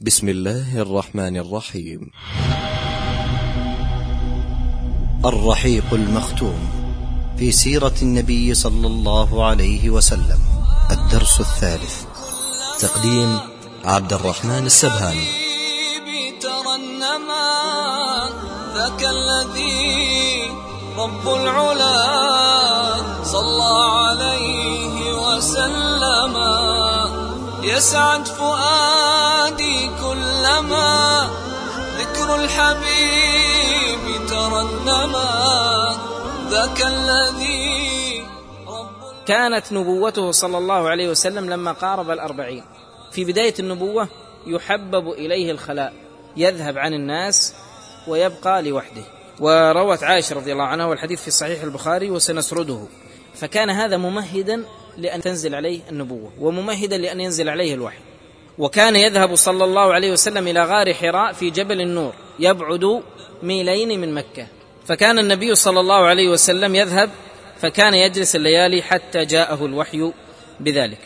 بسم الله الرحمن الرحيم. الرحيق المختوم في سيرة النبي صلى الله عليه وسلم. الدرس الثالث. تقديم عبد الرحمن السبهاني. ذاك الذي رب العلا صلى عليه وسلم. يسعد فؤادي ذكر الحبيب ترنما ذاك الذي كانت نبوته صلى الله عليه وسلم لما قارب الأربعين. في بداية النبوة يحبب إليه الخلاء يذهب عن الناس ويبقى لوحده. وروت عائشة رضي الله عنها والحديث في صحيح البخاري وسنسرده. فكان هذا ممهدا لأن تنزل عليه النبوة وممهدا لأن ينزل عليه الوحي. وكان يذهب صلى الله عليه وسلم إلى غار حراء في جبل النور يبعد ميلين من مكة. فكان النبي صلى الله عليه وسلم يذهب فكان يجلس الليالي حتى جاءه الوحي بذلك.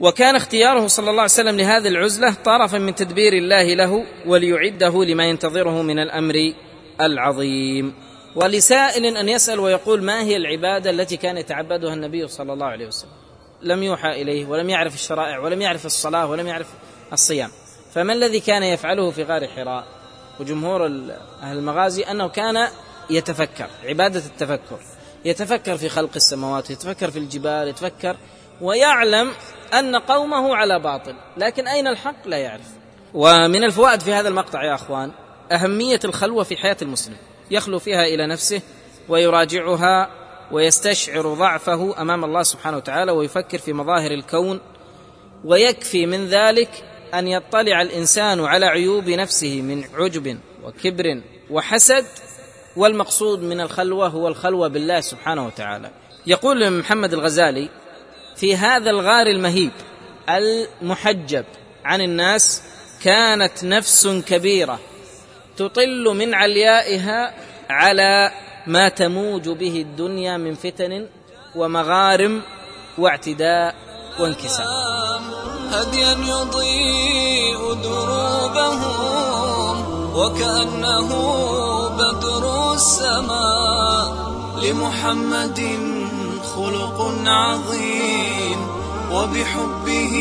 وكان اختياره صلى الله عليه وسلم لهذه العزلة طرفا من تدبير الله له وليعده لما ينتظره من الأمر العظيم. ولسائل أن يسأل ويقول ما هي العبادة التي كان يتعبدها النبي صلى الله عليه وسلم؟ لم يوحى إليه ولم يعرف الشرائع ولم يعرف الصلاة ولم يعرف الصيام. فما الذي كان يفعله في غار حراء؟ وجمهور أهل المغازي أنه كان يتفكر عبادة التفكر. يتفكر في خلق السماوات يتفكر في الجبال يتفكر ويعلم أن قومه على باطل. لكن أين الحق؟ لا يعرف. ومن الفوائد في هذا المقطع يا أخوان أهمية الخلوة في حياة المسلم. يخلو فيها إلى نفسه ويراجعها ويستشعر ضعفه أمام الله سبحانه وتعالى ويفكر في مظاهر الكون ويكفي من ذلك أن يطلع الإنسان على عيوب نفسه من عجب وكبر وحسد والمقصود من الخلوة هو الخلوة بالله سبحانه وتعالى. يقول محمد الغزالي في هذا الغار المهيب المحجب عن الناس كانت نفس كبيرة تطل من عليائها على ما تموج به الدنيا من فتن ومغارم واعتداء وانكسار. هديا يضيء دروبهم وكأنه بدر السماء. لمحمد خلق عظيم وبحبه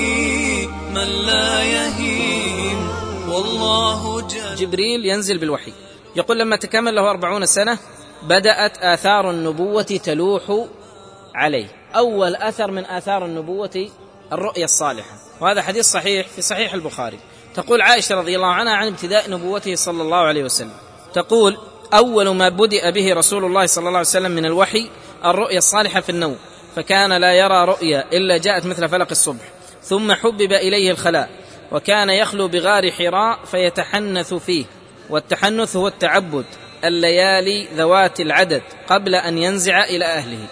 من لا يهيم والله جل جبريل ينزل بالوحي. يقول لما تكمل له أربعون سنة بدأت آثار النبوة تلوح عليه. أول أثر من آثار النبوة الرؤيا الصالحة. وهذا حديث صحيح في صحيح البخاري. تقول عائشة رضي الله عنها عن ابتداء نبوته صلى الله عليه وسلم. تقول أول ما بدأ به رسول الله صلى الله عليه وسلم من الوحي الرؤيا الصالحة في النوم. فكان لا يرى رؤيا إلا جاءت مثل فلق الصبح. ثم حبب إليه الخلاء. وكان يخلو بغار حراء فيتحنث فيه. والتحنث هو التعبد. الليالي ذوات العدد قبل أن ينزع إلى أهله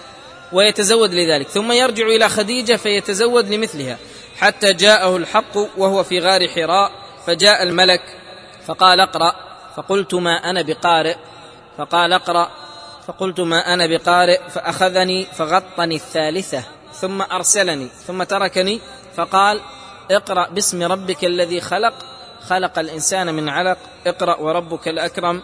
ويتزود لذلك. ثم يرجع إلى خديجة فيتزود لمثلها. حتى جاءه الحق وهو في غار حراء فجاء الملك فقال اقرأ. فقلت ما أنا بقارئ. فقال اقرأ. فقلت ما أنا بقارئ. فأخذني فغطني الثالثة ثم أرسلني ثم تركني. فقال اقرأ باسم ربك الذي خلق. خلق الإنسان من علق. اقرأ وربك الأكرم.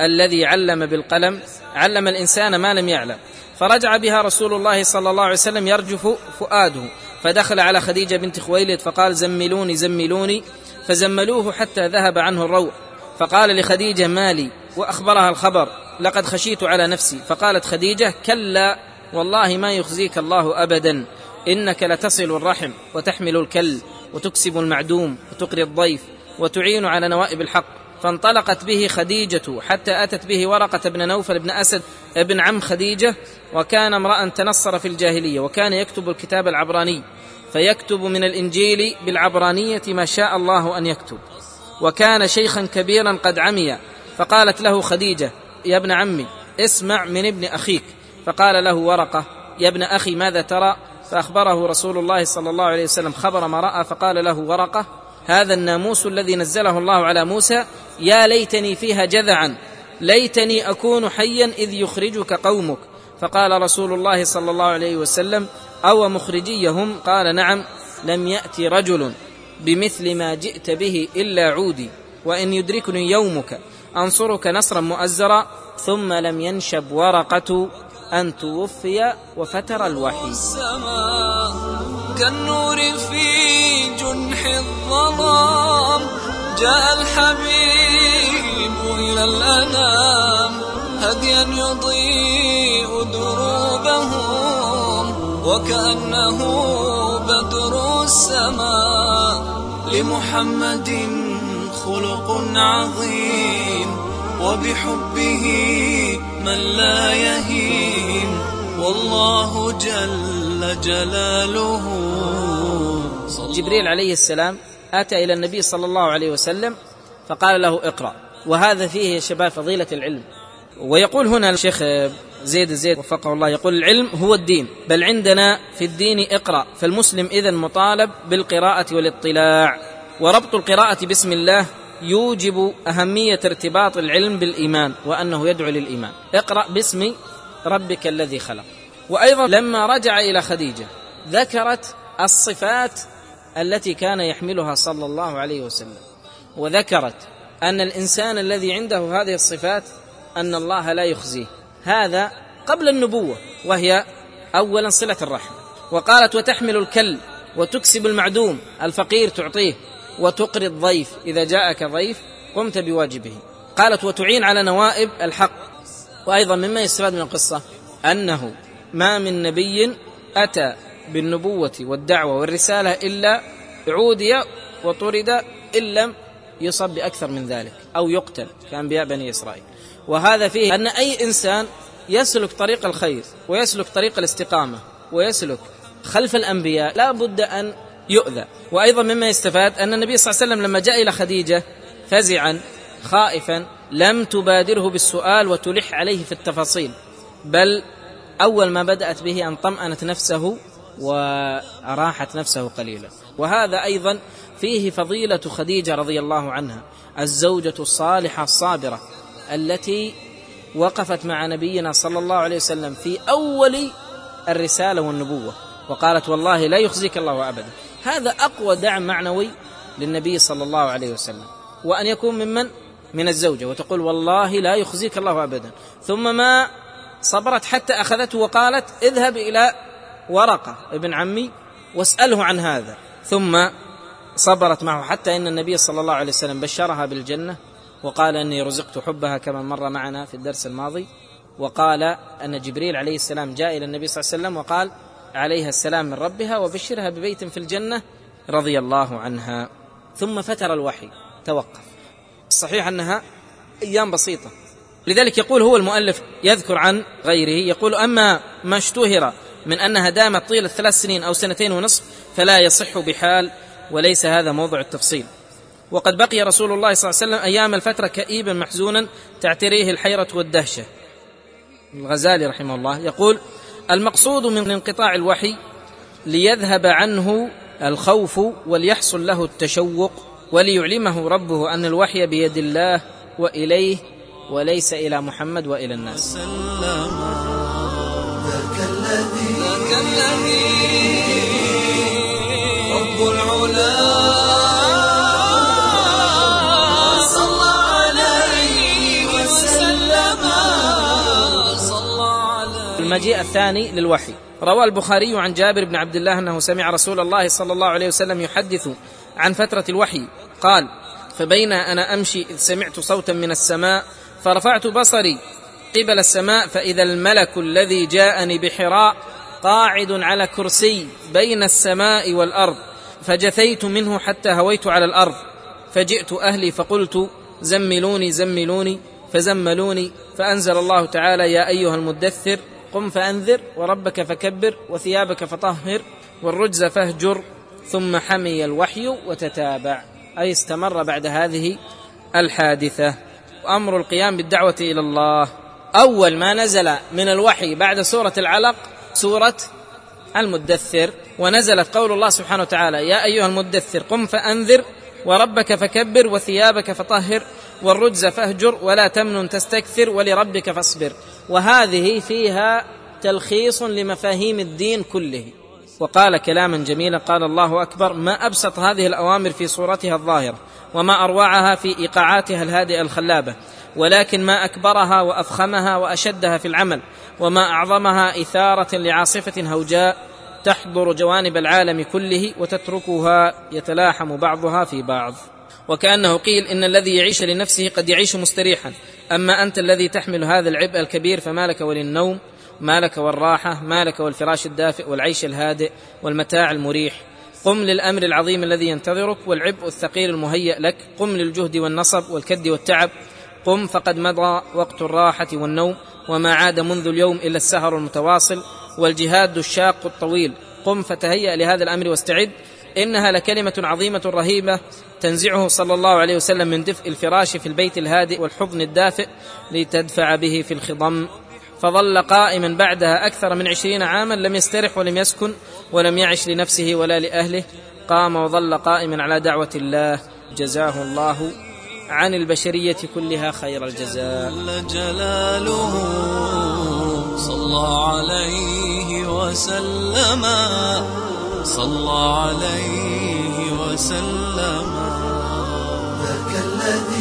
الذي علم بالقلم علم الإنسان ما لم يعلم. فرجع بها رسول الله صلى الله عليه وسلم يرجف فؤاده. فدخل على خديجة بنت خويلد فقال زملوني زملوني. فزملوه حتى ذهب عنه الروع. فقال لخديجة مالي وأخبرها الخبر لقد خشيت على نفسي. فقالت خديجة كلا والله ما يخزيك الله أبدا. إنك لتصل الرحم وتحمل الكل وتكسب المعدوم وتقري الضيف وتعين على نوائب الحق. فانطلقت به خديجة حتى أتت به ورقة بن نوفل بن أسد ابن عم خديجة وكان امرأ تنصر في الجاهلية وكان يكتب الكتاب العبراني فيكتب من الإنجيل بالعبرانية ما شاء الله أن يكتب. وكان شيخا كبيرا قد عمي فقالت له خديجة يا ابن عمي اسمع من ابن أخيك. فقال له ورقة يا ابن أخي ماذا ترى؟ فأخبره رسول الله صلى الله عليه وسلم خبر ما رأى فقال له ورقة هذا الناموس الذي نزله الله على موسى يا ليتني فيها جذعا ليتني أكون حيا إذ يخرجك قومك. فقال رسول الله صلى الله عليه وسلم أو مخرجيهم؟ قال نعم لم يات رجل بمثل ما جئت به إلا عودي وإن يدركني يومك أنصرك نصرا مؤزرا ثم لم ينشب ورقة أن توفي وفتر الوحي. كالنور في جنح الظلام جاء الحبيب إلى الأنام. هديا يضيء دروبهم وكأنه بدر السماء. لمحمد خلق عظيم وبحبه من لا يهيم والله جل جلاله جبريل عليه السلام آتى إلى النبي صلى الله عليه وسلم فقال له اقرأ. وهذا فيه يا شباب فضيلة العلم. ويقول هنا الشيخ زيد الزيد وفقه الله يقول العلم هو الدين بل عندنا في الدين اقرأ فالمسلم إذا مطالب بالقراءة والاطلاع. وربط القراءة بسم الله يوجب أهمية ارتباط العلم بالإيمان وأنه يدعو للإيمان. اقرأ باسم ربك الذي خلق. وأيضا لما رجع إلى خديجة ذكرت الصفات التي كان يحملها صلى الله عليه وسلم. وذكرت أن الإنسان الذي عنده هذه الصفات أن الله لا يخزيه. هذا قبل النبوة وهي اولا صلة الرحم. وقالت وتحمل الكل وتكسب المعدوم الفقير تعطيه وتقري الضيف إذا جاءك ضيف قمت بواجبه. قالت وتعين على نوائب الحق. وأيضا مما يستفاد من القصة أنه ما من نبي أتى بالنبوة والدعوة والرسالة إلا عودي وطرد إن لم يصب بأكثر من ذلك أو يقتل كأنبياء بني إسرائيل. وهذا فيه أن أي إنسان يسلك طريق الخير ويسلك طريق الاستقامة ويسلك خلف الأنبياء لا بد أن يؤذى. وأيضا مما يستفاد أن النبي صلى الله عليه وسلم لما جاء إلى خديجة فزعا خائفا لم تبادره بالسؤال وتلح عليه في التفاصيل بل أول ما بدأت به أن طمأنت نفسه واراحت نفسه قليلا. وهذا أيضا فيه فضيلة خديجة رضي الله عنها الزوجة الصالحة الصابرة التي وقفت مع نبينا صلى الله عليه وسلم في أول الرسالة والنبوة وقالت والله لا يخزيك الله ابدا. هذا أقوى دعم معنوي للنبي صلى الله عليه وسلم. وأن يكون ممن؟ من الزوجة. وتقول والله لا يخزيك الله ابدا. ثم ما صبرت حتى أخذته وقالت اذهب إلى ورقة ابن عمي واسأله عن هذا. ثم صبرت معه حتى إن النبي صلى الله عليه وسلم بشرها بالجنة وقال إني رزقت حبها كما مر معنا في الدرس الماضي. وقال أن جبريل عليه السلام جاء إلى النبي صلى الله عليه وسلم وقال عليها السلام من ربها وبشرها ببيت في الجنة رضي الله عنها. ثم فتر الوحي توقف. الصحيح أنها أيام بسيطة. لذلك يقول هو المؤلف يذكر عن غيره يقول أما ما اشتهر من أنها دامت طيلة ثلاث سنين أو سنتين ونصف فلا يصح بحال وليس هذا موضع التفصيل. وقد بقي رسول الله صلى الله عليه وسلم أيام الفترة كئيبا محزونا تعتريه الحيرة والدهشة. الغزالي رحمه الله يقول المقصود من انقطاع الوحي ليذهب عنه الخوف وليحصل له التشوق وليعلمه ربه أن الوحي بيد الله وإليه وليس إلى محمد وإلى الناس. ذاك الذي رب العلا. صلى عليه وسلم. صلى عليه. المجيء الثاني للوحي. روى البخاري عن جابر بن عبد الله أنه سمع رسول الله صلى الله عليه وسلم يحدث عن فترة الوحي. قال فبين أنا أمشي إذ سمعت صوتا من السماء فرفعت بصري قبل السماء فإذا الملك الذي جاءني بحراء قاعد على كرسي بين السماء والأرض فجثيت منه حتى هويت على الأرض. فجئت أهلي فقلت زملوني زملوني فزملوني فأنزل الله تعالى يا أيها المدثر قم فأنذر وربك فكبر وثيابك فطهر والرجز فاهجر ثم حمي الوحي وتتابع. أي استمر بعد هذه الحادثة. أمر القيام بالدعوة إلى الله. أول ما نزل من الوحي بعد سورة العلق سورة المدثر ونزلت قول الله سبحانه وتعالى يا أيها المدثر قم فأنذر وربك فكبر وثيابك فطهر والرجز فاهجر ولا تمنن تستكثر ولربك فاصبر. وهذه فيها تلخيص لمفاهيم الدين كله. وقال كلاما جميلا قال الله أكبر ما أبسط هذه الأوامر في صورتها الظاهرة وما أروعها في إيقاعاتها الهادئة الخلابة ولكن ما أكبرها وأفخمها وأشدها في العمل وما أعظمها إثارة لعاصفة هوجاء تحضر جوانب العالم كله وتتركها يتلاحم بعضها في بعض. وكأنه قيل إن الذي يعيش لنفسه قد يعيش مستريحا. أما أنت الذي تحمل هذا العبء الكبير فما لك وللنوم ما لك والراحة ما لك والفراش الدافئ والعيش الهادئ والمتاع المريح. قم للأمر العظيم الذي ينتظرك والعبء الثقيل المهيأ لك. قم للجهد والنصب والكد والتعب. قم فقد مضى وقت الراحة والنوم وما عاد منذ اليوم إلا السهر المتواصل والجهاد الشاق الطويل. قم فتهيأ لهذا الأمر واستعد. إنها لكلمة عظيمة رهيبة تنزعه صلى الله عليه وسلم من دفء الفراش في البيت الهادئ والحضن الدافئ لتدفع به في الخضم. فظل قائما بعدها أكثر من عشرين عاما لم يسترح ولم يسكن ولم يعش لنفسه ولا لأهله. قام وظل قائما على دعوة الله. جزاه الله عن البشرية كلها خير الجزاء. جل جلاله صلى عليه وسلم. صلى عليه وسلم. ذاك الذي